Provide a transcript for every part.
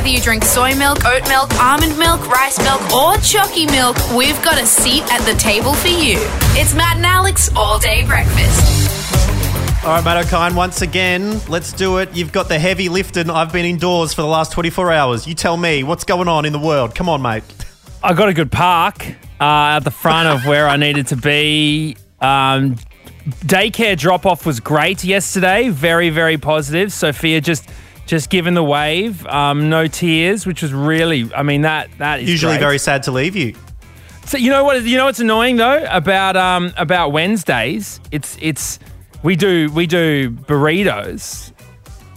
Whether you drink soy milk, oat milk, almond milk, rice milk, or chalky milk, we've got a seat at the table for you. It's Matt and Alex All Day Breakfast. All right, Matt Okine, once again, let's do it. You've got the heavy lifting. I've been indoors for the last 24 hours. You tell me what's going on in the world. Come on, mate. I got a good park uh, at the front of where I needed to be. Um, daycare drop off was great yesterday. Very, very positive. Sophia just just given the wave. Um, no tears, which was really. I mean that that is Usually great. very sad to leave you. So you know what? You know what's annoying though about um about Wednesdays? It's it's we do we do burritos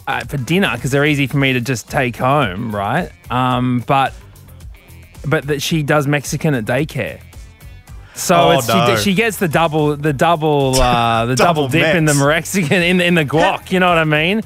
uh, for dinner because they're easy for me to just take home, right? Um, but but that she does Mexican at daycare. So Oh, it's, no. she, she gets the double the double uh, the double, Double dip in the Mex. Mexican in the, in the guac. You know what I mean?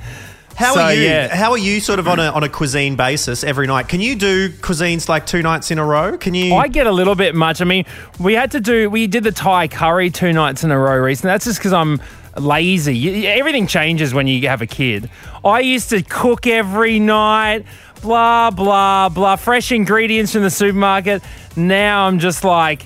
How So, are you? yeah. How are you sort of on a on a cuisine basis every night? Can you do cuisines like two nights in a row? Can you? I get a little bit much. I mean, we had to do, we did the Thai curry two nights in a row recently. That's just because I'm lazy. Everything changes when you have a kid. I used to cook every night, blah, blah, blah, fresh ingredients from the supermarket. Now I'm just like,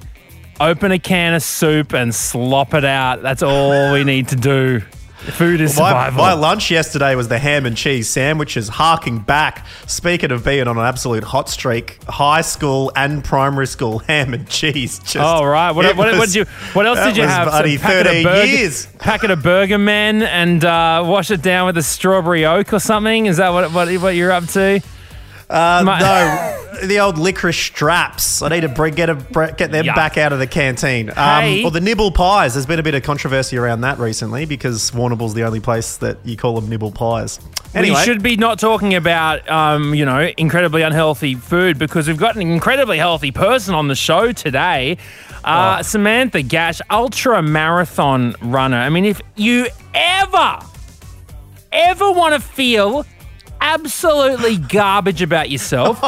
open a can of soup and slop it out. That's all we need to do. Food is my, survival. my lunch yesterday was the ham and cheese sandwiches, harking back. Speaking of being on an absolute hot streak, high school and primary school ham and cheese. Just, Oh right! What, what, what did you? What else did you was have? bloody Some packet of 13 burger- years. Packet of Burger Men and uh, wash it down with a strawberry oak or something. Is that what what, what you're up to? Uh, My- no, the old licorice straps. I need to bring, get a, get them Yuck. back out of the canteen. Um, Hey. Or the nibble pies. There's been a bit of controversy around that recently because Warrnambool's the only place that you call them nibble pies. Anyway, We should be not talking about um, you know incredibly unhealthy food because we've got an incredibly healthy person on the show today. Uh, Oh. Samantha Gash, ultra marathon runner. I mean, if you ever, ever want to feel absolutely garbage about yourself,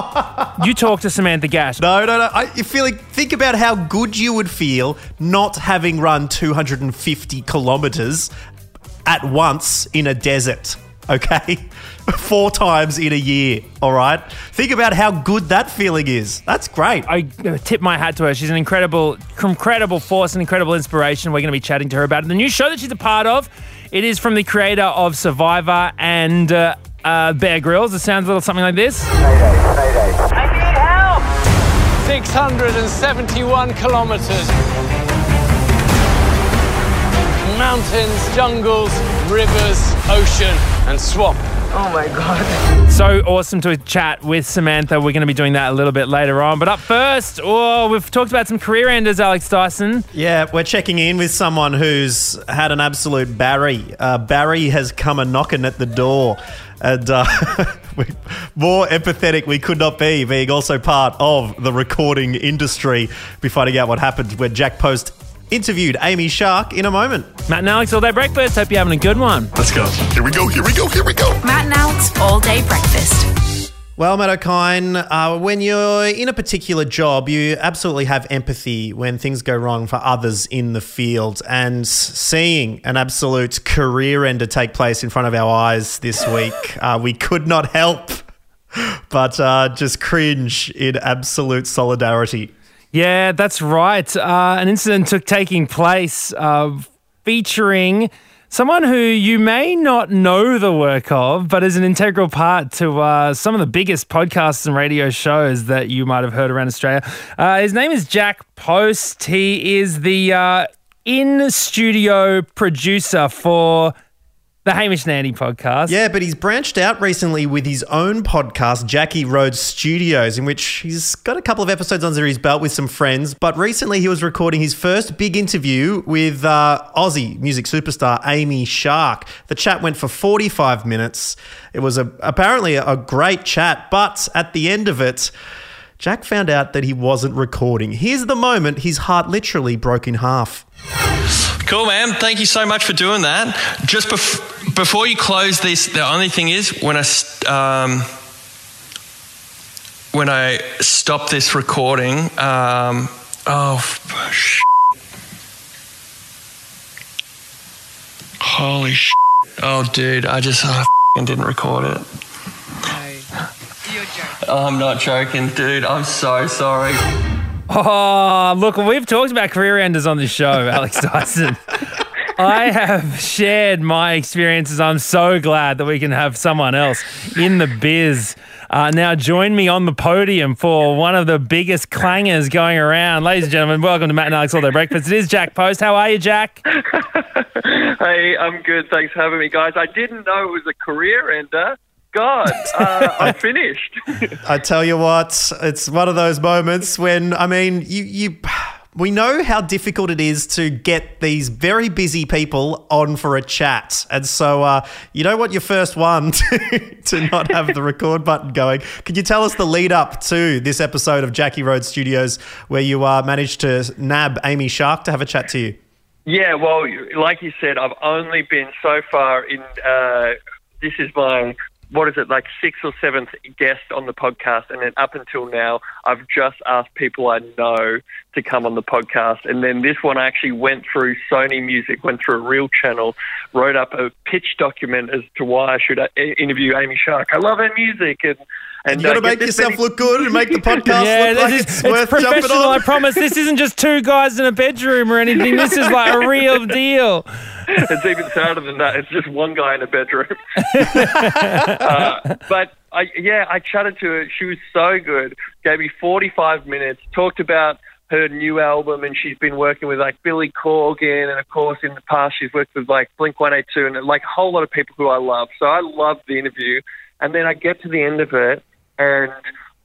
you talk to Samantha Gash. No, no, no. I, feel like, think about how good you would feel not having run 250 kilometers at once in a desert. Okay, four times in a year. All right. Think about how good that feeling is. That's great. I tip my hat to her. She's an incredible, incredible force and incredible inspiration. We're going to be chatting to her about the new show that she's a part of. It is from the creator of Survivor and uh, uh, Bear Grylls. It sounds a little something like this. I need help! 671 kilometers. Mountains, jungles, rivers, ocean, and swamp. So awesome to chat with Samantha. We're going to be doing that a little bit later on. But up first, oh, we've talked about some career enders, Alex Dyson. Yeah, we're checking in with someone who's had an absolute Barry. Uh, Barry has come a knocking at the door. And uh, more empathetic we could not be, being also part of the recording industry. Be finding out what happened when Jack Post interviewed Amy Shark in a moment. Matt and Alex All Day Breakfast. Hope you're having a good one. Let's go. Here we go. Here we go. Here we go. Matt and Alex All Day Breakfast. Well, Matt Okine, uh, when you're in a particular job, you absolutely have empathy when things go wrong for others in the field. And seeing an absolute career ender take place in front of our eyes this week, uh, we could not help but uh, just cringe in absolute solidarity. Yeah, that's right. Uh, an incident took taking place uh, featuring someone who you may not know the work of, but is an integral part to uh, some of the biggest podcasts and radio shows that you might have heard around Australia. Uh, his name is Jack Post. He is the uh, in studio producer for the Hamish and Andy podcast. Yeah, but he's branched out recently with his own podcast, Jackie Road Studios, in which he's got a couple of episodes under his belt with some friends. But recently he was recording his first big interview with uh, Aussie music superstar Amy Shark. The chat went for 45 minutes. It was a, apparently a great chat, but at the end of it, Jack found out that he wasn't recording. Here's the moment his heart literally broke in half. Cool, man. Thank you so much for doing that. Just bef- before you close this, the only thing is when I st- um, when I stop this recording. Um, oh, sh- holy sh! Oh, dude, I just I f***ing didn't record it. you're joking. Oh, I'm not joking, dude. I'm so sorry. Oh, look, we've talked about career enders on this show, Alex Dyson. I have shared my experiences. I'm so glad that we can have someone else in the biz. Uh, now, join me on the podium for one of the biggest clangers going around. Ladies and gentlemen, welcome to Matt and Alex All Day Breakfast. It is Jack Post. How are you, Jack? Hey, I'm good. Thanks for having me, guys. I didn't know it was a career ender. God, uh, I'm finished. I tell you what, it's one of those moments when I mean, you you we know how difficult it is to get these very busy people on for a chat. And so uh, you don't want your first one to, to not have the record button going. Could you tell us the lead up to this episode of Jackie Road Studios where you uh, managed to nab Amy Shark to have a chat to you? yeah, well, like you said, I've only been so far in. Uh, this is my what is it like sixth or seventh guest on the podcast, and then up until now, I've just asked people I know to come on the podcast, and then this one I actually went through Sony Music, went through a real channel, wrote up a pitch document as to why I should uh, interview Amy Shark. I love her music, and and You got to uh, make yourself many- look good and make the podcast yeah, look like this it's, is, worth it's jumping professional. on. I promise. This isn't just two guys in a bedroom or anything. This is like a real deal. it's even sadder than that. It's just one guy in a bedroom. uh, but I, yeah, I chatted to her. She was so good. Gave me 45 minutes. Talked about her new album, and she's been working with like Billy Corgan, and of course in the past she's worked with like Blink 182, and like a whole lot of people who I love. So I loved the interview. And then I get to the end of it, and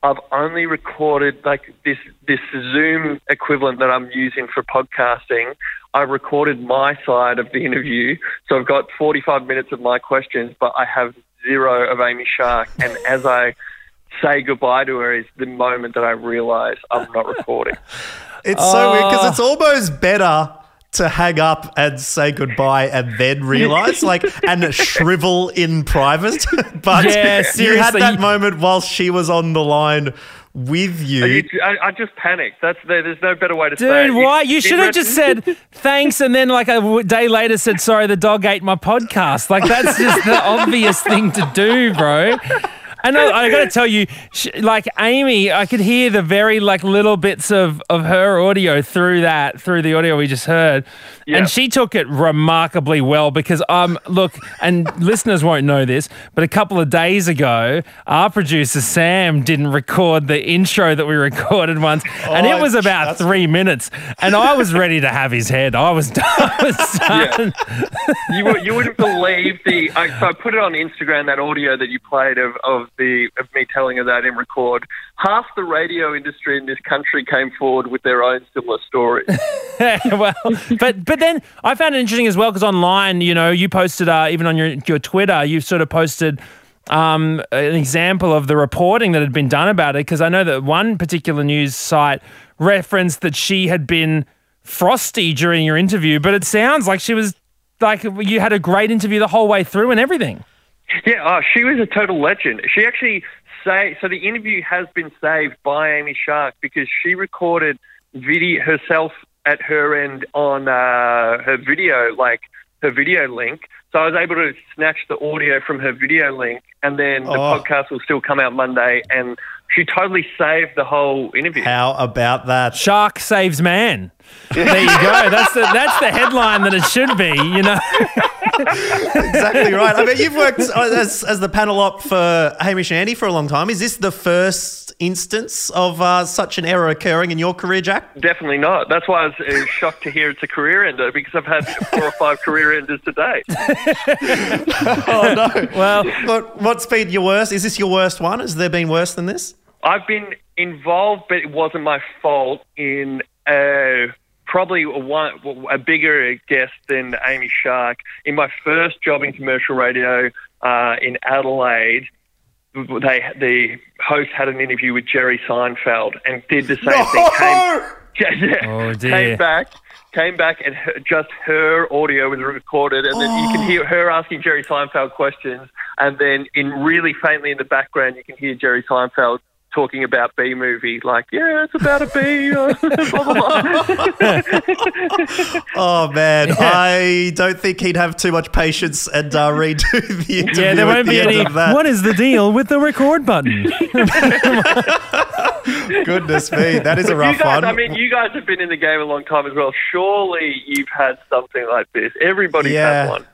I've only recorded like this this Zoom equivalent that I'm using for podcasting. I recorded my side of the interview, so I've got 45 minutes of my questions, but I have zero of Amy Shark. And as I say goodbye to her, is the moment that I realise I'm not recording. It's so weird because it's almost better to hang up and say goodbye and then realize, like, and shrivel in private. but Yeah, you had that moment whilst she was on the line with you. You- I, I just panicked. That's there, there's no better way to say it. Dude, why? You He should have just said thanks and then, like, a day later said, sorry, the dog ate my podcast. Like, that's just the obvious thing to do, bro. And I, I got to tell you, sh like Amy, I could hear the very like little bits of, of her audio through that, through the audio we just heard, Yeah. and she took it remarkably well. Because um, look, and listeners won't know this, but a couple of days ago, our producer Sam didn't record the intro that we recorded once, and it Oh, was about three minutes, and I was ready to have his head. I was done. I was done. you, would- you wouldn't believe the. I, so I put it on Instagram that audio that you played of, of the of me telling her that in record. Half the radio industry in this country came forward with their own similar stories. well, but but then I found it interesting as well because online, you know, you posted uh, even on your your Twitter, you sort of posted um, an example of the reporting that had been done about it because I know that one particular news site referenced that she had been frosty during your interview, but it sounds like she was like you had a great interview the whole way through and everything. Yeah, oh, she was a total legend. She actually say so. The interview has been saved by Amy Shark because she recorded video herself at her end on uh, her video, like her video link. So I was able to snatch the audio from her video link, and then the Oh. podcast will still come out Monday. And she totally saved the whole interview. How about that? Shark saves man. There you go. That's the that's the headline that it should be. You know. exactly right. I mean, you've worked as, as the panel op for Hamish and Andy for a long time. Is this the first instance of uh, such an error occurring in your career, Jack? Definitely not. That's why I was uh, shocked to hear it's a career ender because I've had four or five career enders today. Oh no. Well, What, what's been your worst? Is this your worst one? Has there been worse than this? I've been involved, but it wasn't my fault in uh, probably a, one, a bigger guest than Amy Shark. In my first job in commercial radio uh, in Adelaide, they the host had an interview with Jerry Seinfeld and did the same thing. Came, yeah, Oh, dear. came back, came back, and her, just her audio was recorded, and then you can hear her asking Jerry Seinfeld questions, and then in really faintly in the background, you can hear Jerry Seinfeld talking about B movie, like, yeah, it's about a bee. uh, blah, blah, blah. Oh man, I don't think he'd have too much patience and uh, redo the interview. Yeah, there won't the be any. What is the deal with the record button? Goodness me, that is a rough guys, one. I mean, you guys have been in the game a long time as well. Surely you've had something like this. Everybody's Yeah. had one.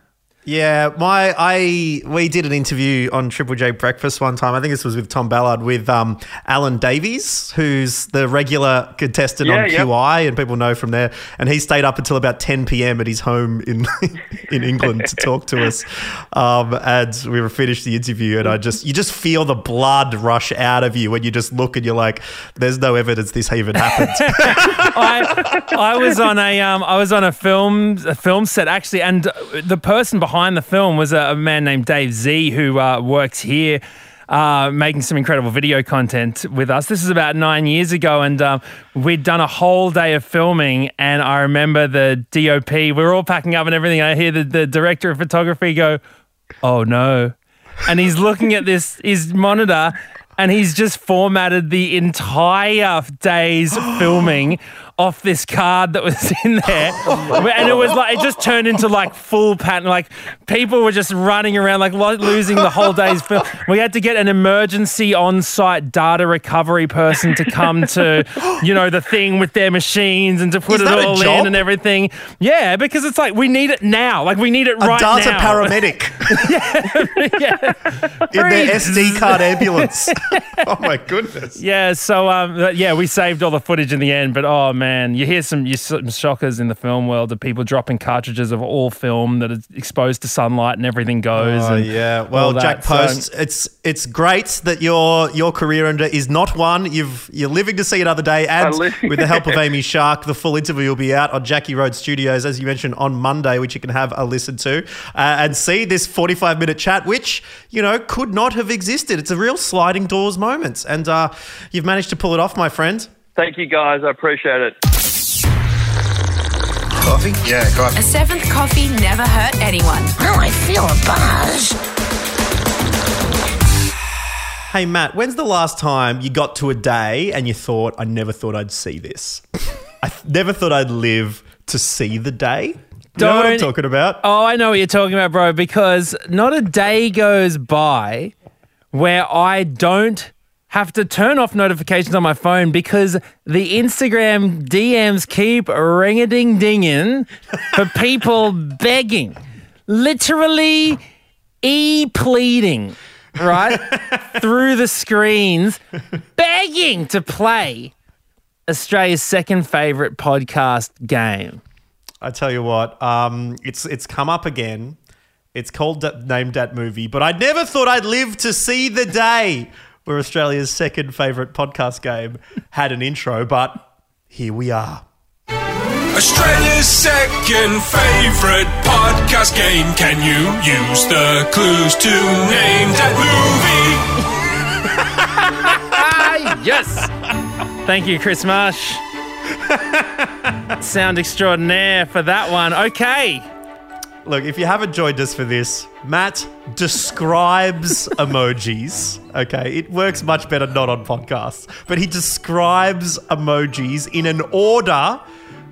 Yeah, my I we did an interview on Triple J Breakfast one time. I think this was with Tom Ballard with um, Alan Davies, who's the regular contestant Yeah, on yep. QI, and people know from there. And he stayed up until about 10 p.m. at his home in in England to talk to us. Um, and we were finished the interview, and I just you just feel the blood rush out of you when you just look and you're like, "There's no evidence this even happened." I I was on a um I was on a film a film set actually, and the person behind the film was a, a man named Dave Z who uh, works here. Uh, making some incredible video content with us. This is about nine years ago, and um, we'd done a whole day of filming. And I remember the DOP, we were all packing up and everything. I hear the, the director of photography go, Oh no. And he's looking at this, his monitor, and he's just formatted the entire day's filming off this card that was in there. And it was like, it just turned into like full pattern. Like people were just running around, like lo- losing the whole day's film. We had to get an emergency on site data recovery person to come to, you know, the thing with their machines and to put Is it all in and everything. Yeah, because it's like, we need it now. Like we need it right now. a right data now. paramedic in their SD card ambulance. oh my goodness. Yeah, so um, yeah, we saved all the footage in the end, but oh man, you hear some you some shockers in the film world of people dropping cartridges of all film that is exposed to sunlight and everything goes. Oh and yeah. Well, that. Jack So- Post, it's it's great that your your career under is not one. You've you're living to see another day, and I live- with the help of Amy Shark, the full interview will be out on Jackie Road Studios, as you mentioned, on Monday, which you can have a listen to uh, and see this 45 minute chat, which you know could not have existed. It's a real sliding doors moment, and uh, you've managed to pull it off, my friend. Thank you, guys. I appreciate it. Coffee? Yeah, coffee. A seventh coffee never hurt anyone. Oh, I feel a buzz. Hey Matt, when's the last time you got to a day and you thought, I never thought I'd see this? I th- never thought I'd live to see the day. Do you know what I'm Don't- talking about? Oh, I know what you're talking about, bro, because not a day goes by where I don't have to turn off notifications on my phone because the Instagram DMs keep ring a ding dinging for people begging, literally e pleading, right? Through the screens, begging to play Australia's second favourite podcast game. I tell you what, um, it's it's come up again. It's called named that movie, but I never thought I'd live to see the day where Australia's second favourite podcast game had an intro. But here we are. Australia's second favourite podcast game. Can you use the clues to name that movie? Yes. Thank you, Chris Marsh. Sound extraordinaire for that one. Okay. Look, if you haven't joined us for this, Matt describes emojis. Okay, it works much better not on podcasts, but he describes emojis in an order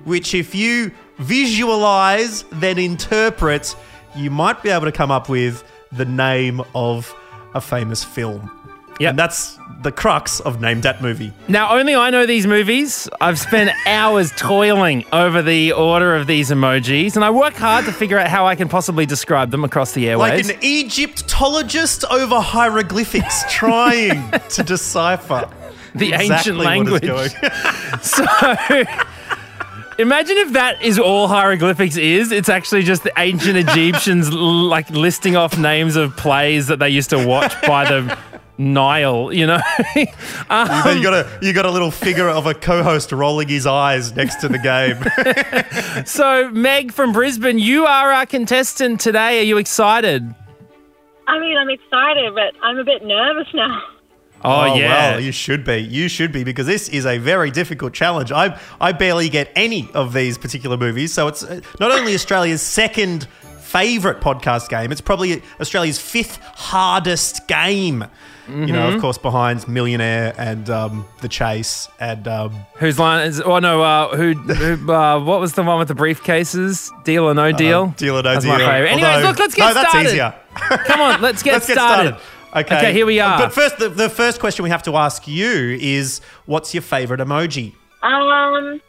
which, if you visualize, then interpret, you might be able to come up with the name of a famous film. Yep. And that's the crux of Name That Movie. Now, only I know these movies. I've spent hours toiling over the order of these emojis, and I work hard to figure out how I can possibly describe them across the airways. Like an Egyptologist over hieroglyphics trying to decipher the ancient exactly what is language. So imagine if that is all hieroglyphics is. It's actually just the ancient Egyptians like listing off names of plays that they used to watch by the Nile, you know? Um, you got a you got a little figure of a co-host rolling his eyes next to the game. so Meg from Brisbane, you are our contestant today. Are you excited? I mean, I'm excited, but I'm a bit nervous now. Oh, yeah. well, you should be. You should be because this is a very difficult challenge. I I barely get any of these particular movies, so it's uh, not only Australia's second favourite podcast game. It's probably Australia's fifth hardest game. You know, of course, behind Millionaire and um, The Chase and um, Whose line is? Oh no, uh, who? who uh, what was the one with the briefcases? Deal or no deal? Deal or No That's Deal. my favorite. Anyways, Although- look, let's get no, that's started. easier. Come on, let's get, Let's get started. started. Okay. Okay, here we are. But first, the, the first question we have to ask you is, what's your favourite emoji? Um,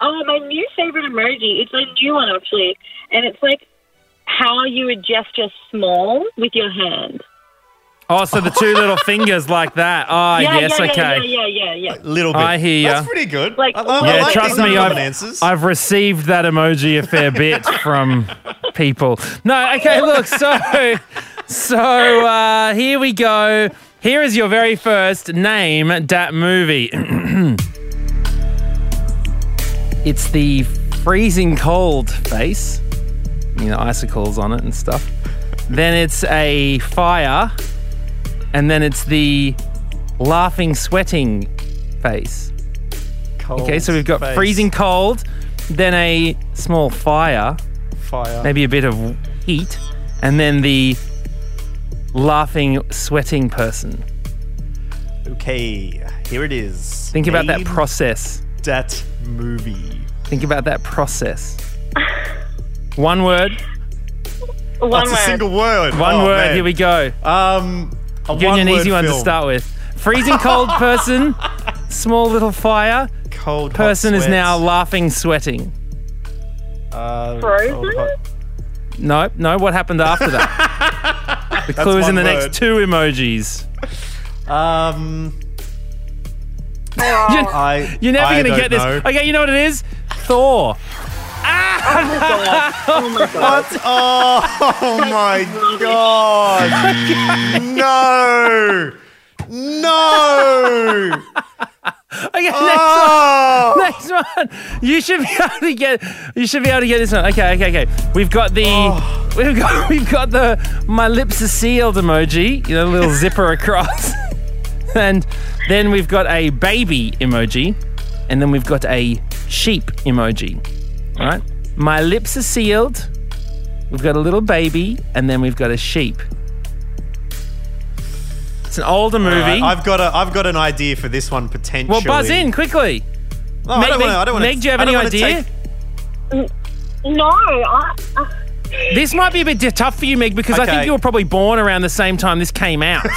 oh, my new favorite emoji. It's a new one actually, and it's like how you would gesture small with your hand. Oh, so the two little fingers like that. Oh, yeah, yes, yeah, yeah, okay. Yeah, yeah, yeah, yeah. Little bit. I hear ya. That's pretty good. Like, I, I yeah, like trust me, I've, answers. I've received that emoji a fair bit from people. No, okay, look, so so uh, here we go. Here is your very first name that movie. it's the freezing cold face. You know, icicles on it and stuff. Then it's a fire, and then it's the laughing, sweating face. Okay, so we've got face. freezing cold, then a small fire, Fire. maybe a bit of heat, and then the laughing, sweating person. Okay, here it is. Think about that process. That movie. Think about that process. One word. One That's word. a single word. One Oh, word. man. Here we go. Um, a Give you an one-word easy one to film. start with. Freezing cold person, small little fire. Cold hot Person is sweats. now laughing, sweating. Uh, Frozen? cold, hot- No, no. What happened after that? the That's clue is in one the word. next two emojis. Um, You- I. You're never I going to don't get this. know. Okay, you know what it is? Thor. Oh my god. What? Oh my god! No! No! Okay, Oh! next one. Next one. You should be able to get. You should be able to get this one. Okay, okay, okay. We've got the. Oh. We've got. We've got the. My lips are sealed emoji. You know, a little zipper across. and then we've got a baby emoji, and then we've got a sheep emoji. All right. My lips are sealed. We've got a little baby, and then we've got a sheep. It's an older movie. Alright, I've got a. I've got an idea for this one potentially. well, buzz in quickly. No, I Meg, don't Meg- wanna- I don't wanna- Meg, do you have any idea? take- No, I, I, This might be a bit tough for you, Meg, because I think you were probably born around the same time this came out.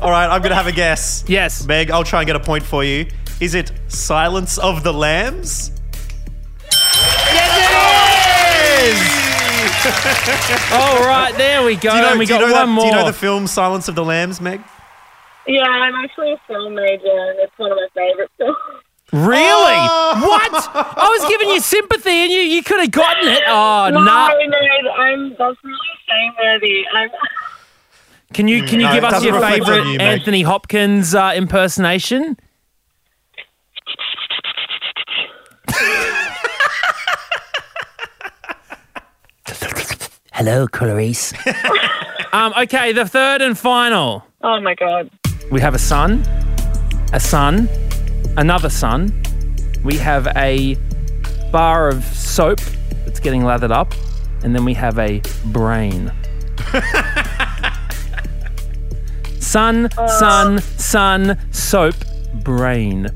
All right, I'm gonna have a guess. yes. Meg, I'll try and get a point for you. Is it Silence of the Lambs? Yes! it is! All right, there we go. Do you know, and we do you got know one that, more. Do you know the film Silence of the Lambs, Meg? yeah, I'm actually a film major, and it's one of my favorite films. really? Oh! What? I was giving you sympathy, and you, you could have gotten it. Oh no, no! no, I'm that's really shameworthy. I'm. Can you can you No, give it us doesn't your reflect on favorite you, Meg. Anthony Hopkins uh, impersonation? Hello, Clarice. Um, okay, the third and final. Oh my god. We have a sun, a sun, another sun. We have a bar of soap that's getting lathered up, and then we have a brain. sun, sun, sun, soap, brain.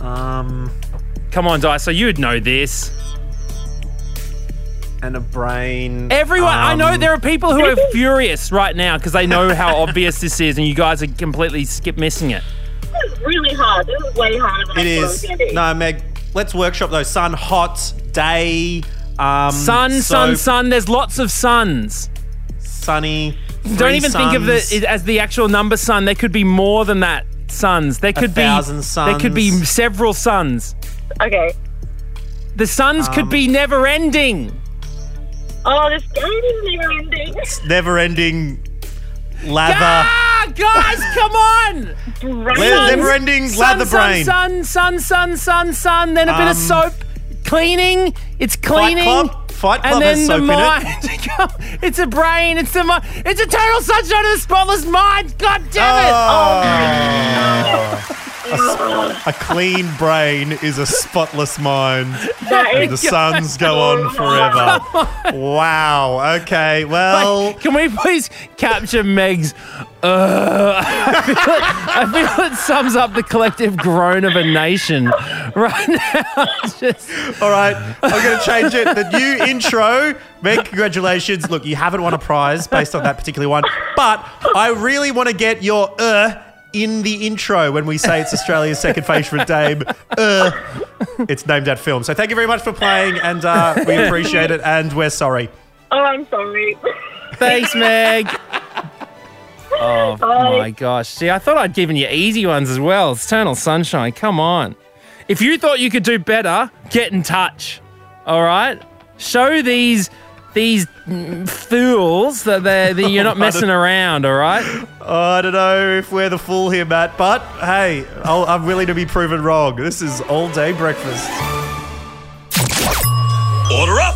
Um, Come on, Dice. So you'd know this. and a brain. Everyone, I know Um, there are people who are furious right now because they know how obvious this is, and you guys are completely skip missing it. This is really hard. This is way harder than It I thought is. it was going to be. No, Meg. Let's workshop those. Sun, hot, day. Um, Sun, sun, sun. There's lots of suns. Sunny. Don't three even think of suns. it as the actual number sun. There could be more than that suns. There could be thousand suns. There could be several suns. Okay. The suns could Um, be never ending. Oh, this game is never ending. It's never-ending lather. Ah, guys, come on! Le- never-ending lather sun, brain. Sun, sun, sun, sun, sun. Then a bit Um, of soap. Cleaning. It's cleaning. Fight cleaning. Club. Fight Club and then has the soap in it. mind. it's a brain. It's a mi- It's a total sunshine of the spotless mind. God damn it! Oh. A clean brain is a spotless mind. That And the suns go on forever. Wow. Okay. Well, Can we please capture Meg's? Uh, I, feel it, I feel it sums up the collective groan of a nation right now. Just- all right. I'm going to change it. The new intro. Meg, congratulations. Look, you haven't won a prize based on that particular one, but I really want to get your uh in the intro when we say it's Australia's second favourite dame. Uh, it's named that film. So thank you very much for playing, and uh, we appreciate it, and we're sorry. Oh, I'm sorry. Thanks, Meg. Oh my gosh. See, I thought I'd given you easy ones as well. It's Eternal Sunshine. Come on. If you thought you could do better, get in touch. All right? Show these these fools that they're that you're not messing around, all right? Oh, I don't know if we're the fool here, Matt, but hey, I'll, I'm willing to be proven wrong. This is all day breakfast. Order up.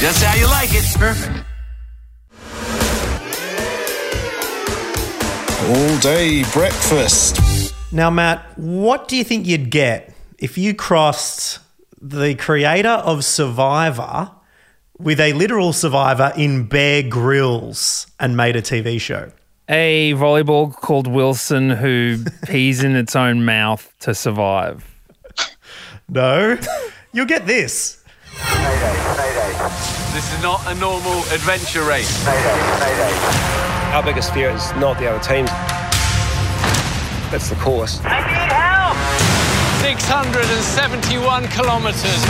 Just how you like it. Perfect. All day breakfast. Now, Matt, what do you think you'd get if you crossed the creator of Survivor with a literal survivor in Bear Grylls and made a TV show? A volleyball called Wilson who pees in its own mouth to survive. No, you'll get this. This is not a normal adventure race. Our biggest fear is not the other teams. It's the course. I need help! 671 kilometers.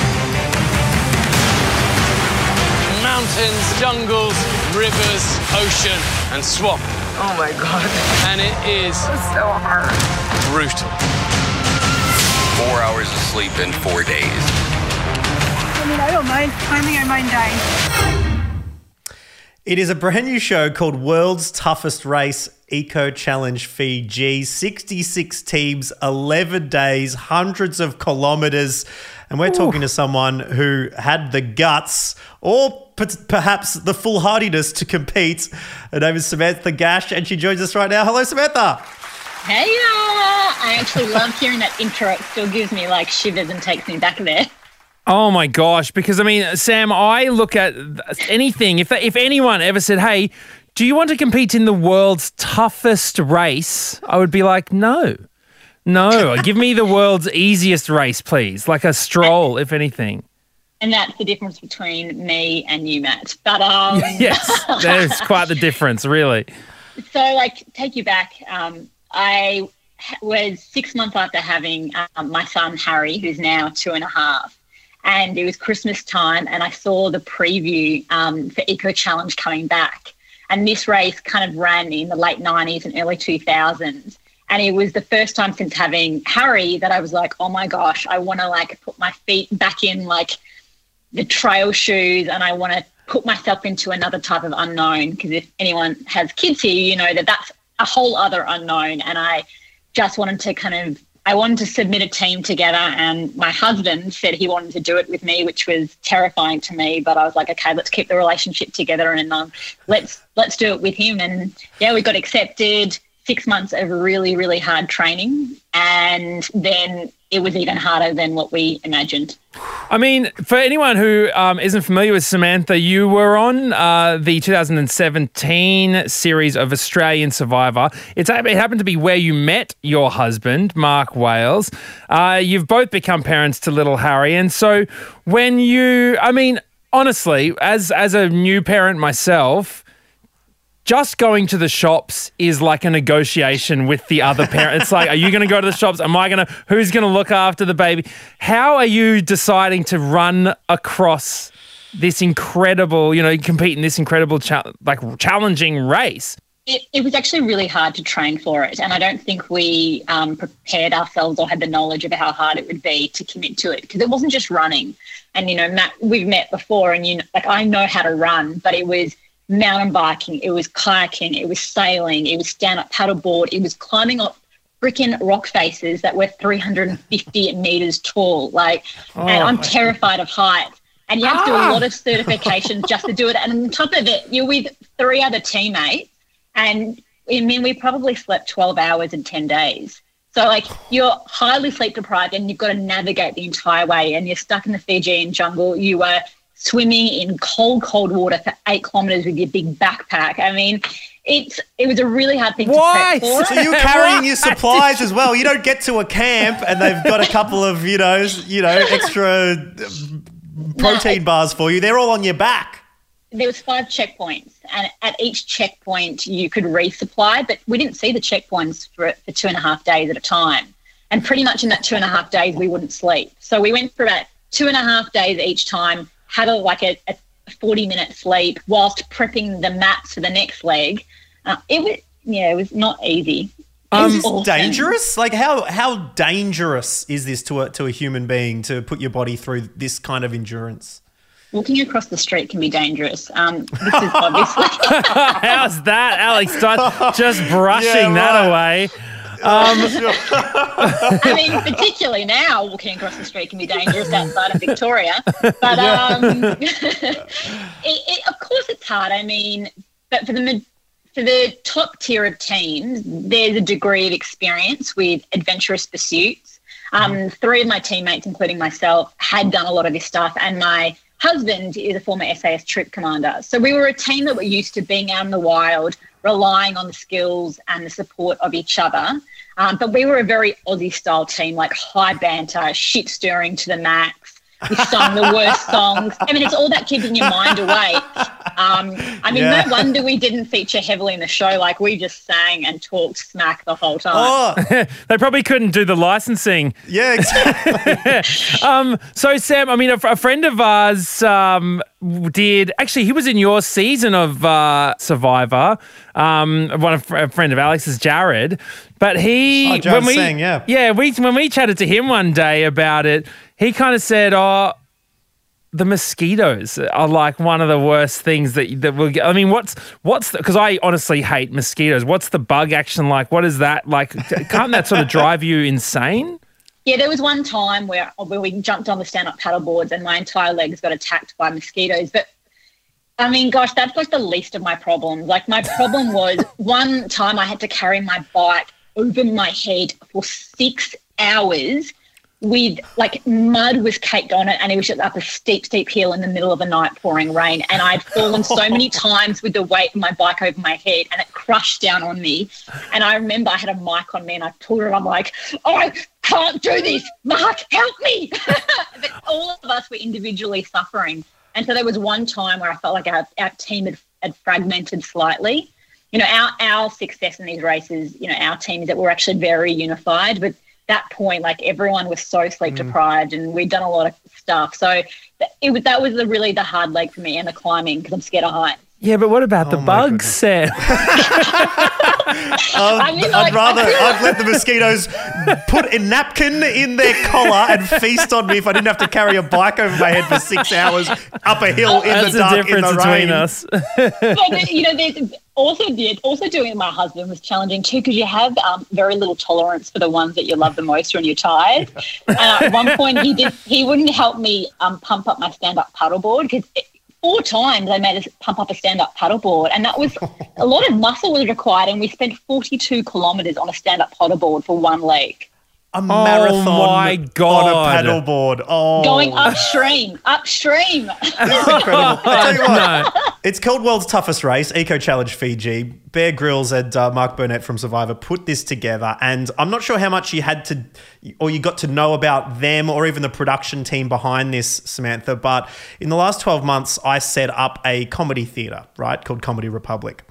Mountains, jungles, rivers, ocean, and swamp. Oh my god. And it is so hard. brutal. Four hours of sleep in four days. I mean, I don't mind. I think I mind dying. It is a brand new show called World's Toughest Race Eco Challenge Fiji. 66 teams, 11 days, hundreds of kilometers. And we're talking to someone who had the guts or p- perhaps the foolhardiness to compete. Her name is Samantha Gash, and she joins us right now. Hello, Samantha. Hey, I actually love hearing that intro. It still gives me like shivers and takes me back there. Oh my gosh! Because I mean, Sam, I look at anything. If if anyone ever said, "Hey, do you want to compete in the world's toughest race?" I would be like, "No, no. Give me the world's easiest race, please. Like a stroll, if anything." And that's the difference between me and you, Matt. But um, yes, there's quite the difference, really. so like take you back. Um, I was six months after having um, my son Harry, who's now two and a half, and it was Christmas time, and I saw the preview um, for Eco Challenge coming back, and this race kind of ran in the late '90s and early 2000s. And it was the first time since having Harry that I was like, oh my gosh, I want to like put my feet back in like the trail shoes and I want to put myself into another type of unknown because if anyone has kids here, you know that that's a whole other unknown. And I just wanted to kind of, I wanted to submit a team together. And my husband said he wanted to do it with me, which was terrifying to me. But I was like, okay, let's keep the relationship together and um, let's let's do it with him. And yeah, we got accepted. Six months of really really hard training, and then it was even harder than what we imagined. I mean, for anyone who um, isn't familiar with Samantha, you were on uh, the 2017 series of Australian Survivor. It's, it happened to be where you met your husband, Mark Wales. Uh, you've both become parents to little Harry. And so when you, I mean, honestly, as, as a new parent myself, just going to the shops is like a negotiation with the other parent. It's like, are you going to go to the shops? Am I going to? Who's going to look after the baby? How are you deciding to run across this incredible, you know, compete in this incredible, cha- like challenging race? It, it was actually really hard to train for it, and I don't think we um, prepared ourselves or had the knowledge of how hard it would be to commit to it because it wasn't just running. And you know, Matt, we've met before, and you know, like I know how to run, but it was mountain biking, it was kayaking, it was sailing, it was stand up paddleboard, it was climbing up freaking rock faces that were 350 meters tall. Like, and Oh, I'm my- terrified of heights. And you have to do Ah. a lot of certifications just to do it. And on top of it, you're with three other teammates. And I mean, we probably slept 12 hours in 10 days. So, like, you're highly sleep deprived and you've got to navigate the entire way. And you're stuck in the Fijian jungle. You were swimming in cold, cold water for eight kilometers with your big backpack. I mean, it's it was a really hard thing Why? to prep for. So you're carrying your supplies as well. You don't get to a camp and they've got a couple of you know you know extra uh, protein bars for you. They're all on your back. there was five checkpoints and at each checkpoint you could resupply but we didn't see the checkpoints for, for two and a half days at a time and pretty much in that two and a half days we wouldn't sleep so we went for about two and a half days each time had a like a, a 40 minute sleep whilst prepping the mats for the next leg uh, it was yeah it was not easy is It this was awesome. dangerous? Like how how dangerous is this to a to a human being to put your body through this kind of endurance? walking across the street can be dangerous um, this is obviously How's that, Alex? Start just brushing Yeah, that away. Um, I mean, particularly now, walking across the street can be dangerous outside of Victoria. But um, it, it, of course, it's hard. I mean, but for the for the top tier of teams, there's a degree of experience with adventurous pursuits. Um, three of my teammates, including myself, had done a lot of this stuff, and my husband is a former SAS troop commander. So we were a team that were used to being out in the wild, relying on the skills and the support of each other. Um, but we were a very Aussie style team, like high banter, shit stirring to the max. We sung the worst songs. I mean, it's all about keeping your mind awake. Um, I mean, Yeah. no wonder we didn't feature heavily in the show. Like, we just sang and talked smack the whole time. Oh, they probably couldn't do the licensing. Yeah, exactly. um, so Sam, I mean, a, a friend of ours um, did actually. He was in your season of uh, Survivor. Um, one of a friend of Alex's, Jarrad. But he, Oh, when we, Seng, yeah. yeah, we when we chatted to him one day about it, he kind of said, "Oh." The mosquitoes are like one of the worst things that that will. Get, I mean, what's what's because I honestly hate mosquitoes. What's the bug action like? What is that like? Can't that sort of drive you insane? Yeah, there was one time where, where we jumped on the stand up paddle boards and my entire legs got attacked by mosquitoes. But I mean, gosh, that's like the least of my problems. Like, my problem was one time I had to carry my bike over my head for six hours with like mud was caked on it and it was just up a steep, steep hill in the middle of the night pouring rain. And I'd fallen so many times with the weight of my bike over my head and it crushed down on me. And I remember I had a mic on me and I pulled it. I'm like, I can't do this. Mark, help me. but all of us were individually suffering. And so there was one time where I felt like our, our team had, had fragmented slightly. You know, our, our success in these races, you know, our team is that we're actually very unified. But that point, like everyone was so sleep deprived and we'd done a lot of stuff. So it was, that was the, really the hard leg for me and the climbing because I'm scared of heights. Yeah, but what about the bugs, Sam? Um, I mean, I'd like, rather I feel I'd let the mosquitoes put a napkin in their collar and feast on me if I didn't have to carry a bike over my head for six hours up a hill in That's the the dark in difference the between rain. us. but you know, there's also yeah, also doing my husband was challenging too because you have um, very little tolerance for the ones that you love the most when you're tired. and at one point, he did he wouldn't help me um, pump up my stand up paddleboard because. Four times I made us pump up a stand-up paddleboard, and that was a lot of muscle was required. And we spent 42 kilometres on a stand-up paddleboard for one leg. A marathon my on a paddleboard. Oh, Going upstream, upstream. It's incredible. I tell you what, it's called World's Toughest Race, Eco Challenge Fiji. Bear Grylls and uh, Mark Burnett from Survivor put this together, and I'm not sure how much you had to, or you got to know about them, or even the production team behind this, Samantha. But in the last 12 months, I set up a comedy theatre, right, called Comedy Republic.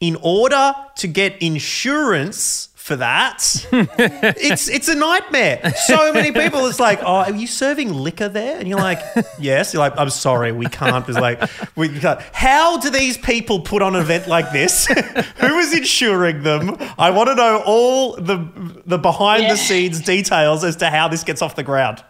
In order to get insurance for that, it's it's a nightmare. So many people, it's like, oh, are you serving liquor there? And you're like, yes. You're like, I'm sorry, we can't. It's like, we can't. How do these people put on an event like this? Who is insuring them? I want to know all the the behind Yeah. the scenes details as to how this gets off the ground.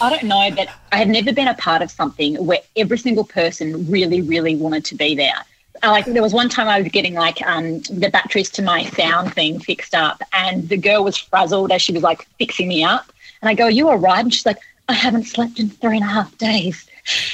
I don't know, but I have never been a part of something where every single person really, really wanted to be there. Like there was one time I was getting like um, the batteries to my sound thing fixed up, and the girl was frazzled as she was like fixing me up. And I go, "You all right?" And she's like, I haven't slept in three and a half days.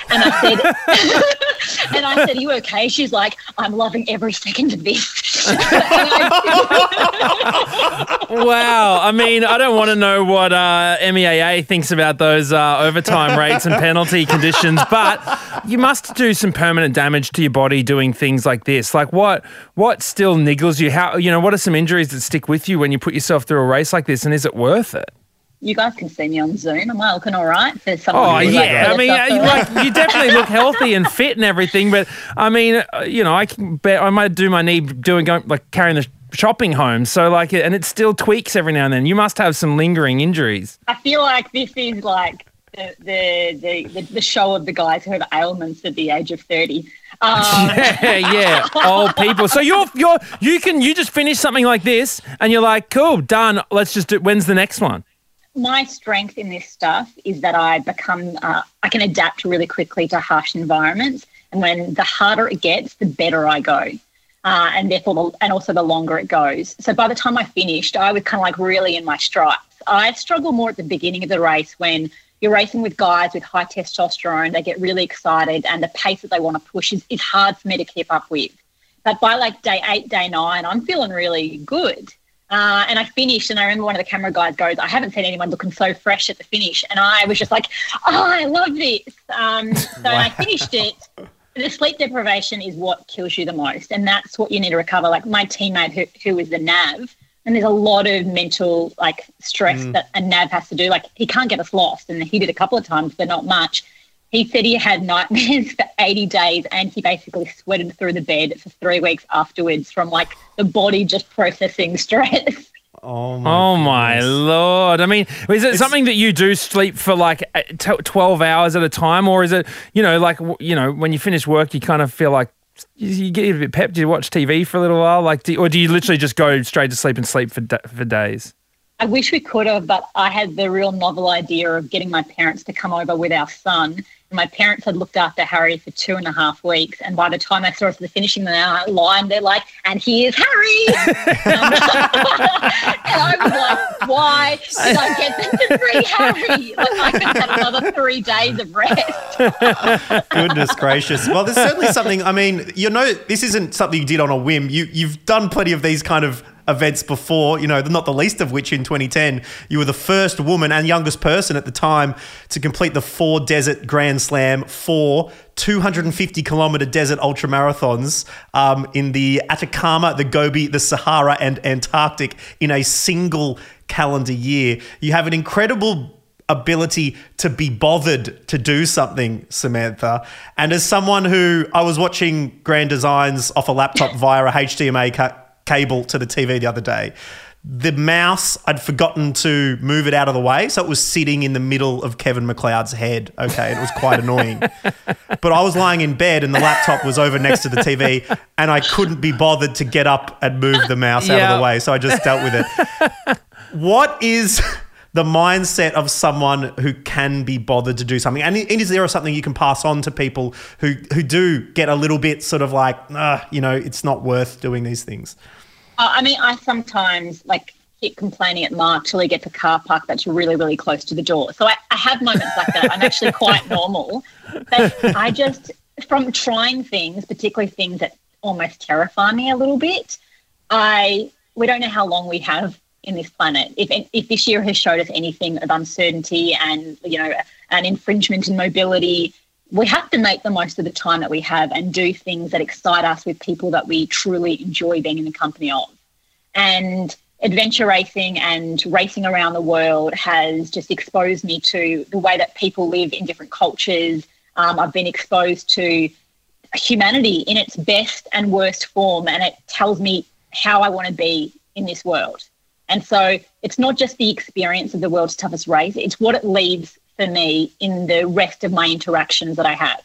And I said, and I said, Are you okay? She's like, I'm loving every second of this. wow. I mean, I don't want to know what uh, MEAA thinks about those uh, overtime rates and penalty conditions, but you must do some permanent damage to your body doing things like this. Like what? What still niggles you? How? You know, what are some injuries that stick with you when you put yourself through a race like this? And is it worth it? You guys can see me on Zoom. Am I looking all right for someone? Oh who's, like, yeah, I mean, right? like you definitely look healthy and fit and everything. But I mean, uh, you know, I can bet I might do my knee doing going like carrying the shopping home. So like, and it still tweaks every now and then. You must have some lingering injuries. I feel like this is like the the, the, the, the show of the guys who have ailments at the age of thirty. Um, yeah, yeah, old people. So you're you're you can you just finish something like this and you're like, cool, done. Let's just do. When's the next one? My strength in this stuff is that I become, uh, I can adapt really quickly to harsh environments. And when the harder it gets, the better I go. Uh, and therefore, the, and also the longer it goes. So by the time I finished, I was kind of like really in my stripes. I struggle more at the beginning of the race when you're racing with guys with high testosterone. They get really excited, and the pace that they want to push is, is hard for me to keep up with. But by like day eight, day nine, I'm feeling really good. Uh, and I finished, and I remember one of the camera guys goes, "I haven't seen anyone looking so fresh at the finish," and I was just like, "Oh, I love this." Um, so I finished it. The sleep deprivation is what kills you the most, and that's what you need to recover. Like my teammate, who who was the nav, and there's a lot of mental like stress Mm. that a nav has to do. Like he can't get us lost, and he did a couple of times, but not much. He said he had nightmares for 80 days and he basically sweated through the bed for three weeks afterwards from like the body just processing stress. Oh my, Oh my lord! I mean, is it something that you do sleep for like uh, t- twelve hours at a time, or is it you know like you know when you finish work you kind of feel like you, you get a bit pepped? Do you watch TV for a little while, like, do, or do you literally just go straight to sleep and sleep for for days? I wish we could have, but I had the real novel idea of getting my parents to come over with our son. My parents had looked after Harry for two and a half weeks. And by the time I saw us at the finishing line, they're like, and here's Harry. and I was like, why did I get them to free Harry? Like, I could have had another three days of rest. Goodness gracious. Well, there's certainly something. I mean, you know, this isn't something you did on a whim. You you've done plenty of these kind of events before. You know, not the least of which in 2010, you were the first woman and youngest person at the time to complete the four desert Grand Slam, four 250 kilometer desert ultra marathons um, in the Atacama, the Gobi, the Sahara, and Antarctic in a single calendar year. You have an incredible ability to be bothered to do something, Samantha. And as someone who I was watching Grand Designs off a laptop via a HDMI cable to the TV the other day, the mouse, I'd forgotten to move it out of the way. So it was sitting in the middle of Kevin McCloud's head. Okay. It was quite annoying. But I was lying in bed and the laptop was over next to the TV and I couldn't be bothered to get up and move the mouse out of the way. So I just dealt with it. What is the mindset of someone who can be bothered to do something? And is there something you can pass on to people who, who do get a little bit sort of like, ah, you know, it's not worth doing these things? Uh, I mean, I sometimes like keep complaining at Mark till he gets a car park that's really, really close to the door. So I, I have moments like that. I'm actually quite normal. But I just, from trying things, particularly things that almost terrify me a little bit, I we don't know how long we have in this planet. If if this year has showed us anything of uncertainty and you know an infringement in mobility, we have to make the most of the time that we have and do things that excite us with people that we truly enjoy being in the company of. And adventure racing and racing around the world has just exposed me to the way that people live in different cultures. Um, I've been exposed to humanity in its best and worst form, and it tells me how I want to be in this world. And so it's not just the experience of the world's toughest race, it's what it leaves for me in the rest of my interactions that I have.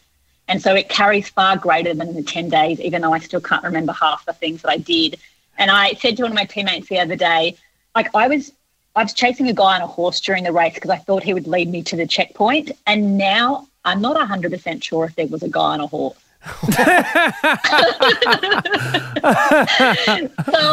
And so it carries far greater than the 10 days, even though I still can't remember half the things that I did. And I said to one of my teammates the other day, like I was I was chasing a guy on a horse during the race because I thought he would lead me to the checkpoint. And now I'm not 100% sure if there was a guy on a horse. so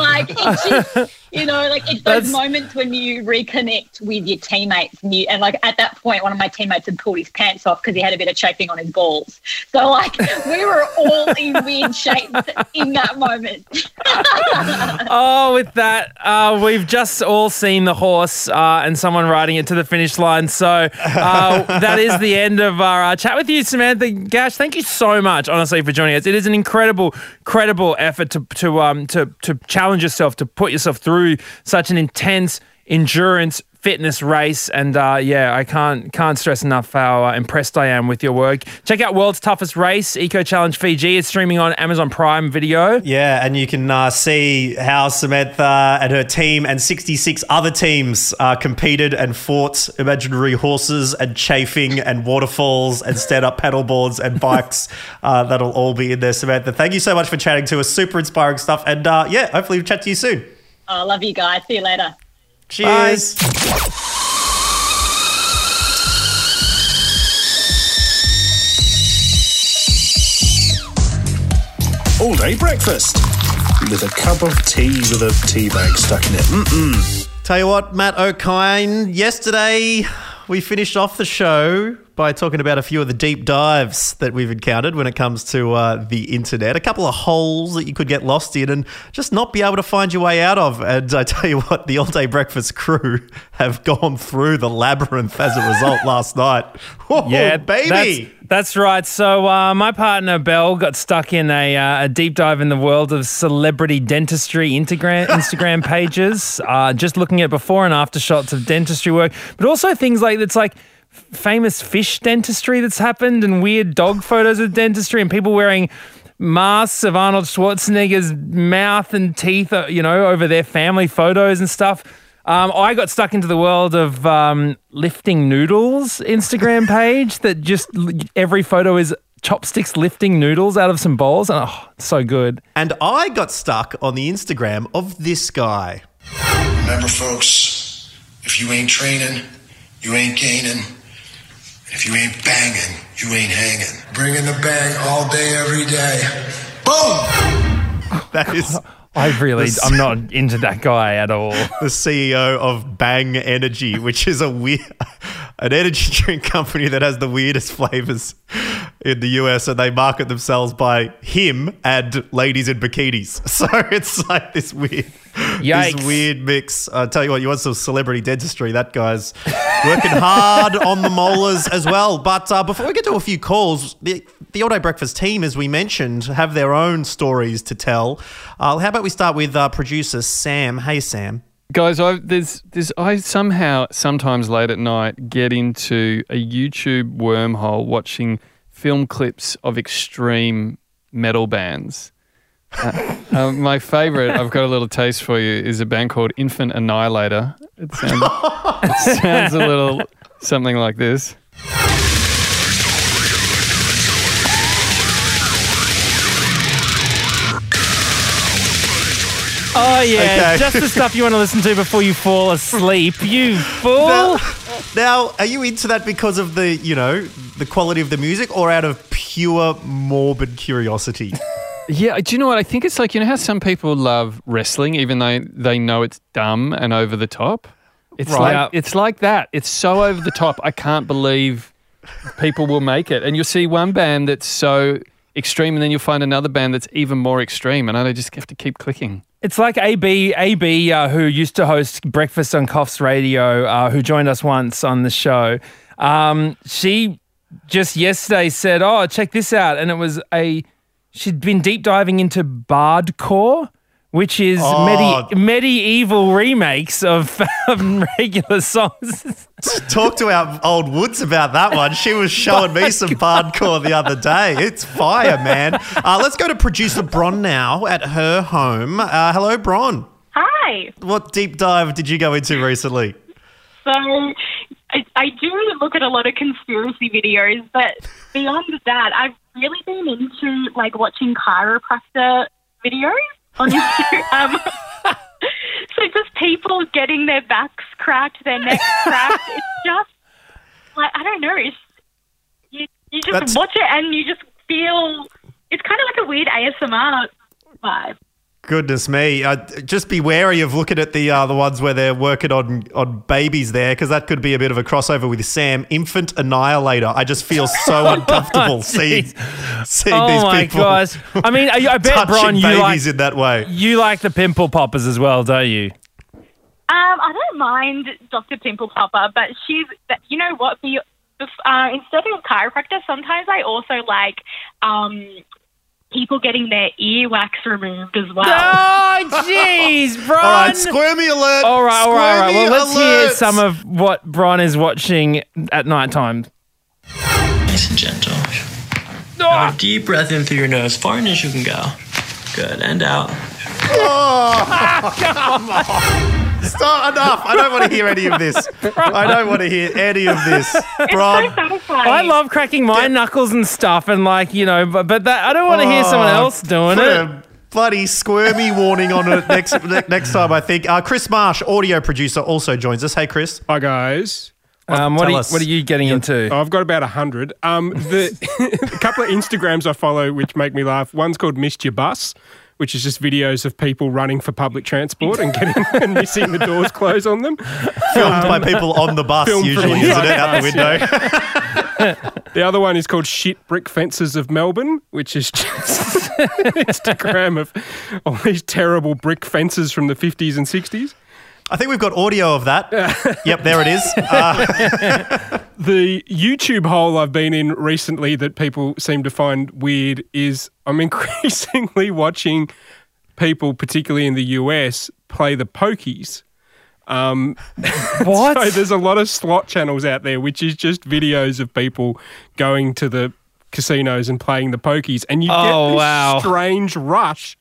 like it just You know, like it's those That's- moments when you reconnect with your teammates, and, you, and like at that point, one of my teammates had pulled his pants off because he had a bit of chafing on his balls. So like we were all in weird shapes in that moment. oh, with that, uh, we've just all seen the horse uh, and someone riding it to the finish line. So uh, that is the end of our uh, chat with you, Samantha Gash. Thank you so much, honestly, for joining us. It is an incredible, credible effort to to um to to challenge yourself, to put yourself through such an intense endurance fitness race and uh, yeah i can't can't stress enough how uh, impressed i am with your work check out world's toughest race eco challenge fiji it's streaming on amazon prime video Yeah, and you can uh, see how Samantha and her team and 66 other teams uh, competed and fought imaginary horses and chafing and waterfalls and stand up paddle boards and bikes. uh, that'll all be in there, Samantha. Thank you so much for chatting to us. Super inspiring stuff. And uh, yeah, hopefully we'll chat to you soon. I love you guys. See you later. Cheers. All day breakfast with a cup of tea with a tea bag stuck in it. Mm-mm. Tell you what, Matt Okine, yesterday we finished off the show by talking about a few of the deep dives that we've encountered when it comes to uh, the internet. A couple of holes that you could get lost in and just not be able to find your way out of. And I tell you what, the All Day Breakfast crew have gone through the labyrinth as a result last night. Whoa, yeah, baby. That's, that's right. So uh, my partner Belle got stuck in a, uh, a deep dive in the world of celebrity dentistry Instagram Instagram pages, uh, just looking at before and after shots of dentistry work, but also things like it's like famous fish dentistry that's happened and weird dog photos of dentistry and people wearing masks of Arnold Schwarzenegger's mouth and teeth, uh, you know, over their family photos and stuff. Um, I got stuck into the world of um, lifting noodles Instagram page that just every photo is chopsticks lifting noodles out of some bowls. And oh, so good. And I got stuck on the Instagram of this guy. Remember, folks, if you ain't training, you ain't gaining. If you ain't banging, you ain't hanging. Bringing the bang all day, every day. Boom! That is. I really, The- I'm not into that guy at all. the CEO of Bang Energy, which is a weird, an energy drink company that has the weirdest flavors in the US, and they market themselves by him and ladies in bikinis. So it's like this weird, Yikes. this weird mix. I tell you what, you want some celebrity dentistry? That guy's working hard on the molars as well. But uh, before we get to a few calls, the the All Day Breakfast team, as we mentioned, have their own stories to tell. Uh, how about we start with uh, producer Sam? Hey, Sam. Guys, I there's there's I somehow sometimes late at night get into a YouTube wormhole watching film clips of extreme metal bands. Uh, uh, my favorite, I've got a little taste for you, is a band called Infant Annihilator. It sounds, it sounds a little something like this. Oh yeah, Okay. just the stuff you want to listen to before you fall asleep. You fool! Now, now, are you into that because of the, you know, the quality of the music or out of pure morbid curiosity? Yeah, do you know what? I think it's like, you know how some people love wrestling even though they know it's dumb and over the top? It's Right. like it's like that. It's so over the top. I can't believe people will make it. And you'll see one band that's so extreme and then you'll find another band that's even more extreme and I just have to keep clicking. It's like AB, AB, uh, who used to host Breakfast on Coffs Radio, uh, who joined us once on the show. Um, she just yesterday said, "Oh, check this out," and it was a she'd been deep diving into bardcore, which is Oh. medi- medieval remakes of, of regular songs. Talk to our old Woods about that one. She was showing me some bardcore the other day. It's fire, man. Uh, let's go to producer Bron now at her home. Uh, hello, Bron. Hi. What deep dive did you go into recently? So I, I do look at a lot of conspiracy videos, but beyond that, I've really been into like watching chiropractor videos on Instagram. Um, so just people getting their backs cracked, their necks cracked. It's just like I don't know. It's, you you just That's- watch it and you just feel it's kind of like a weird ASMR vibe. Goodness me! Uh, just be wary of looking at the uh, the ones where they're working on on babies there, because that could be a bit of a crossover with Sam, infant annihilator. I just feel so uncomfortable seeing seeing oh these my people. gosh! I mean, I, I bet touching Brian, you like in that way. you like the pimple poppers as well, don't you? Um, I don't mind Dr. Pimple Popper, but she's, you know what, for your, uh, instead of a chiropractor, sometimes I also like um, people getting their earwax removed as well. Oh, jeez, Bron. All right, squirmy alert. All right, all right, all right. Well, let's hear some of what Bron is watching at night time. Nice and gentle. Ah! Now, deep breath in through your nose, far in as you can go. Good, and out. Oh, come on. Stop, enough. I don't want to hear any of this. I don't want to hear any of this. Bron, I love cracking my knuckles and stuff, and like you know, but but that I don't want to hear someone Oh, else doing put it. a bloody squirmy warning on it next next time, I think. Uh, Chris Marsh, audio producer, also joins us. Hey, Chris. Hi, guys. Um, what, Tell are you, us. what are you getting into? I've got about a hundred. Um, the a couple of Instagrams I follow which make me laugh. One's called Missed Your Bus, which is just videos of people running for public transport and getting and missing the doors close on them. Filmed by um, people on the bus, usually, isn't it? Out the window. yeah. the other one is called Shit Brick Fences of Melbourne, which is just Instagram of all these terrible brick fences from the 50s and 60s. I think we've got audio of that. yep, there it is. Uh, the YouTube hole I've been in recently that people seem to find weird is I'm increasingly watching people, particularly in the US, play the pokies. Um, What? So there's a lot of slot channels out there, which is just videos of people going to the casinos and playing the pokies, and you Oh, get this wow. strange rush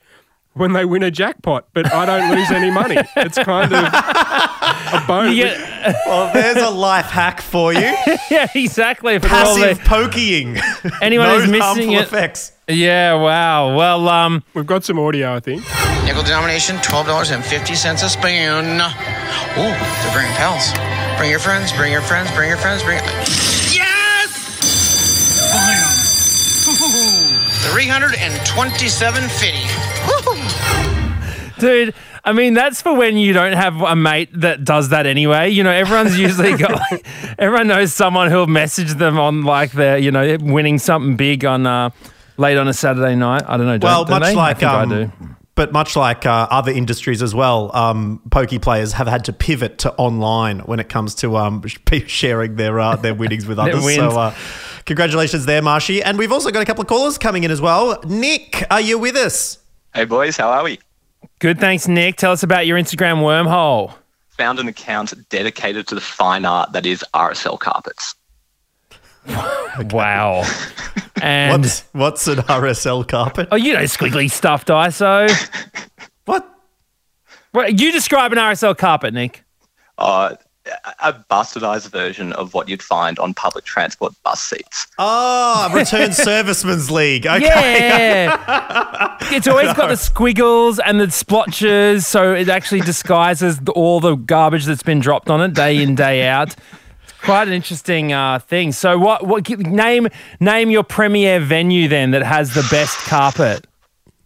when they win a jackpot, but I don't lose any money. It's kind of a bonus. well, there's a life hack for you. yeah, exactly. For all Passive the- poking. Anyone no who's missing harmful it. effects. Yeah, wow. Well, um, we've got some audio, I think. Nickel denomination, twelve dollars and fifty cents a spoon. Ooh, they're bringing pals. Bring your friends. Bring your friends. Bring your friends. Bring. Yes. Three hundred and twenty-seven fifty. Dude, I mean, that's for when you don't have a mate that does that anyway. You know, everyone's usually got, like, everyone knows someone who'll message them on like their, you know, winning something big on uh, late on a Saturday night. I don't know. Don't, Well, don't much they? like I um, I do. but much like uh, other industries as well, um, pokey players have had to pivot to online when it comes to um, sharing their uh, their winnings with others. wins. So, uh, congratulations there, Marshy. And we've also got a couple of callers coming in as well. Nick, are you with us? Hey boys, how are we? Good, thanks, Nick. Tell us about your Instagram wormhole. Found an account dedicated to the fine art that is RSL carpets. Wow. And what's, what's an RSL carpet? oh, you know, squiggly stuffed ISO. what? Well, you describe an RSL carpet, Nick. Uh, a bastardized version of what you'd find on public transport bus seats. Oh, Return Servicemen's League. Okay. Yeah. it's always got the squiggles and the splotches, so it actually disguises the, all the garbage that's been dropped on it day in day out. It's quite an interesting uh, thing. So, what? What? Name name your premier venue then that has the best carpet.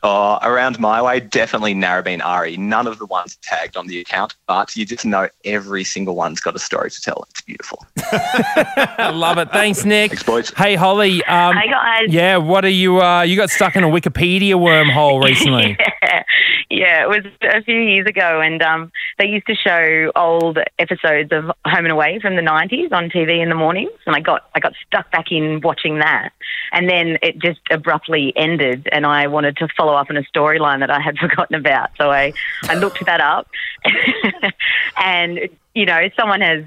Uh, around my way, definitely Narrabeen Ari. None of the ones tagged on the account, but you just know every single one's got a story to tell. It's beautiful. I love it. Thanks, Nick. Thanks, boys. Hey, Holly. Um, Hi, guys. Yeah, what are you? Uh, you got stuck in a Wikipedia wormhole recently. yeah. yeah, it was a few years ago, and um, they used to show old episodes of Home and Away from the '90s on TV in the mornings, and I got I got stuck back in watching that, and then it just abruptly ended, and I wanted to follow up on a storyline that I had forgotten about, so I I looked that up, and you know someone has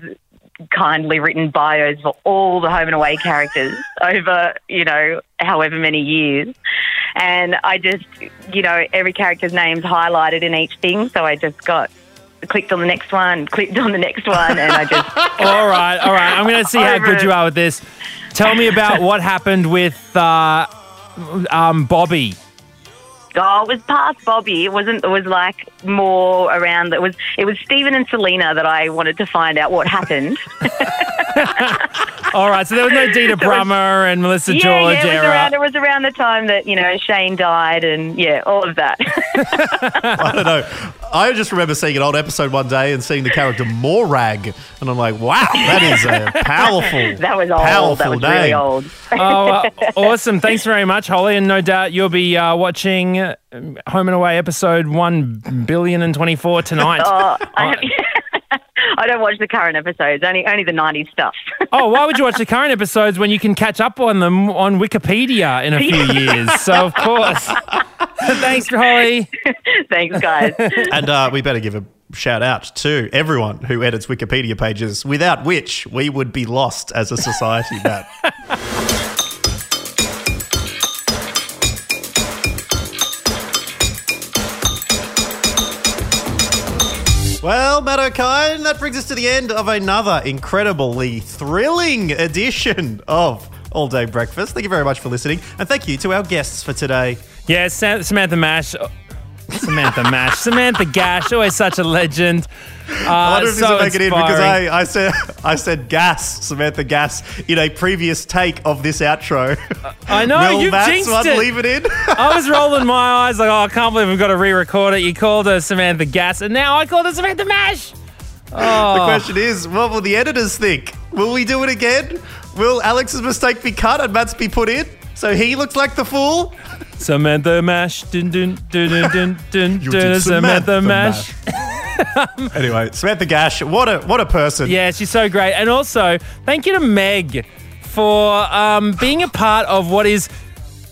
kindly written bios for all the home and away characters over, you know, however many years. And I just, you know, every character's name's highlighted in each thing. So I just got clicked on the next one, clicked on the next one, and I just. all right, all right. I'm going to see how good you are with this. Tell me about what happened with uh, um, Bobby. Oh, it was past Bobby. It wasn't. It was like more around. It was. It was Stephen and Selena that I wanted to find out what happened. All right, so there was no Dita Brummer and Melissa yeah, George yeah, it was era. around. It was around the time that you know Shane died, and yeah, all of that. I don't know. I just remember seeing an old episode one day and seeing the character Morag, and I'm like, wow, that is a powerful, that was old. powerful that was name. really old. oh, uh, awesome. Thanks very much, Holly. And no doubt you'll be uh, watching uh, Home and Away episode 1 billion and 24 tonight. Oh, I, have, I don't watch the current episodes. Only only the '90s stuff. oh, why would you watch the current episodes when you can catch up on them on Wikipedia in a few years? So, of course. Thanks, Holly. Thanks, guys. and uh, we better give a shout out to everyone who edits Wikipedia pages, without which we would be lost as a society, Matt. Well, Matt Okine, that brings us to the end of another incredibly thrilling edition of All Day Breakfast. Thank you very much for listening, and thank you to our guests for today. Yeah, Samantha Mash. Samantha Mash. Samantha Gash, always such a legend. Uh, I wonder if this so will make it in because. I, I said I said gas, Samantha Gas, in a previous take of this outro. I know, Will you've Matt's jinxed one it. leave it in? I was rolling my eyes like, oh, I can't believe we've got to re-record it. You called her Samantha Gas, and now I called her Samantha Mash. Oh. The question is, what will the editors think? Will we do it again? Will Alex's mistake be cut and Matt's be put in? So he looks like the fool? Samantha Mash. Dun, dun, dun, dun, dun, dun, You dun, did Samantha Samantha Mash. Anyway, Samantha Gash, what a what a person. Yeah, she's so great. And also, thank you to Meg for um, being a part of what is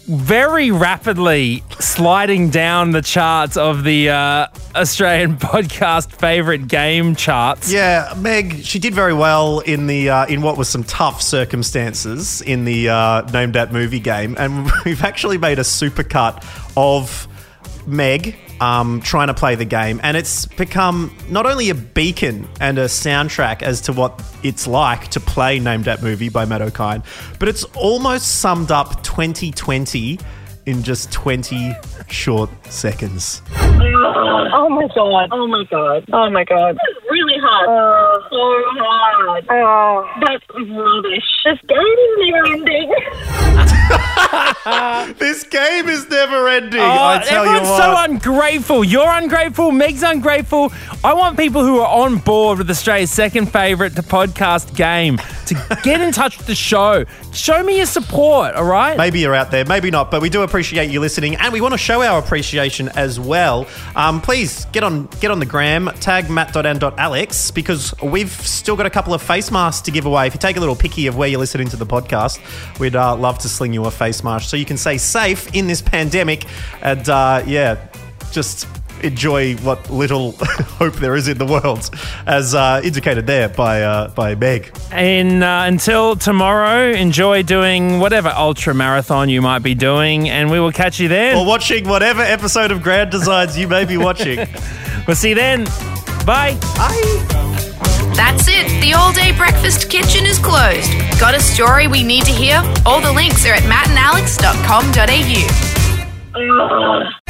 very rapidly sliding down the charts of the uh, Australian podcast favorite game charts. Yeah, Meg, she did very well in the uh, in what was some tough circumstances in the uh, named that movie game, and we've actually made a supercut of Meg um, trying to play the game, and it's become not only a beacon and a soundtrack as to what it's like to play named that movie by Matt Okine, but it's almost summed up 2020 in just 20 short seconds. Oh my god. Oh my god. Oh my god. It's really hard. So hard. Oh. That's rubbish. This game is never ending. this game is never ending. Oh, I tell you everyone's what. so ungrateful. You're ungrateful. Meg's ungrateful. I want people who are on board with Australia's second favourite to podcast game to get in touch with the show. Show me your support, all right? Maybe you're out there, maybe not, but we do appreciate you listening, and we want to show our appreciation as well. Um, please get on get on the gram, tag matt.and.alex, because we've still got a couple of face masks to give away. If you take a little picky of where you're listening to the podcast, we'd uh, love to sling you a face mask so you can stay safe in this pandemic, and uh, yeah, just enjoy what little hope there is in the world, as uh, indicated there by uh, by Meg. And uh, until tomorrow, enjoy doing whatever ultra marathon you might be doing, and we will catch you then. Or watching whatever episode of Grand Designs you may be watching. we'll see you then. Bye. Bye. That's it. The all day breakfast kitchen is closed. Got a story we need to hear? All the links are at mattandalex.com.au.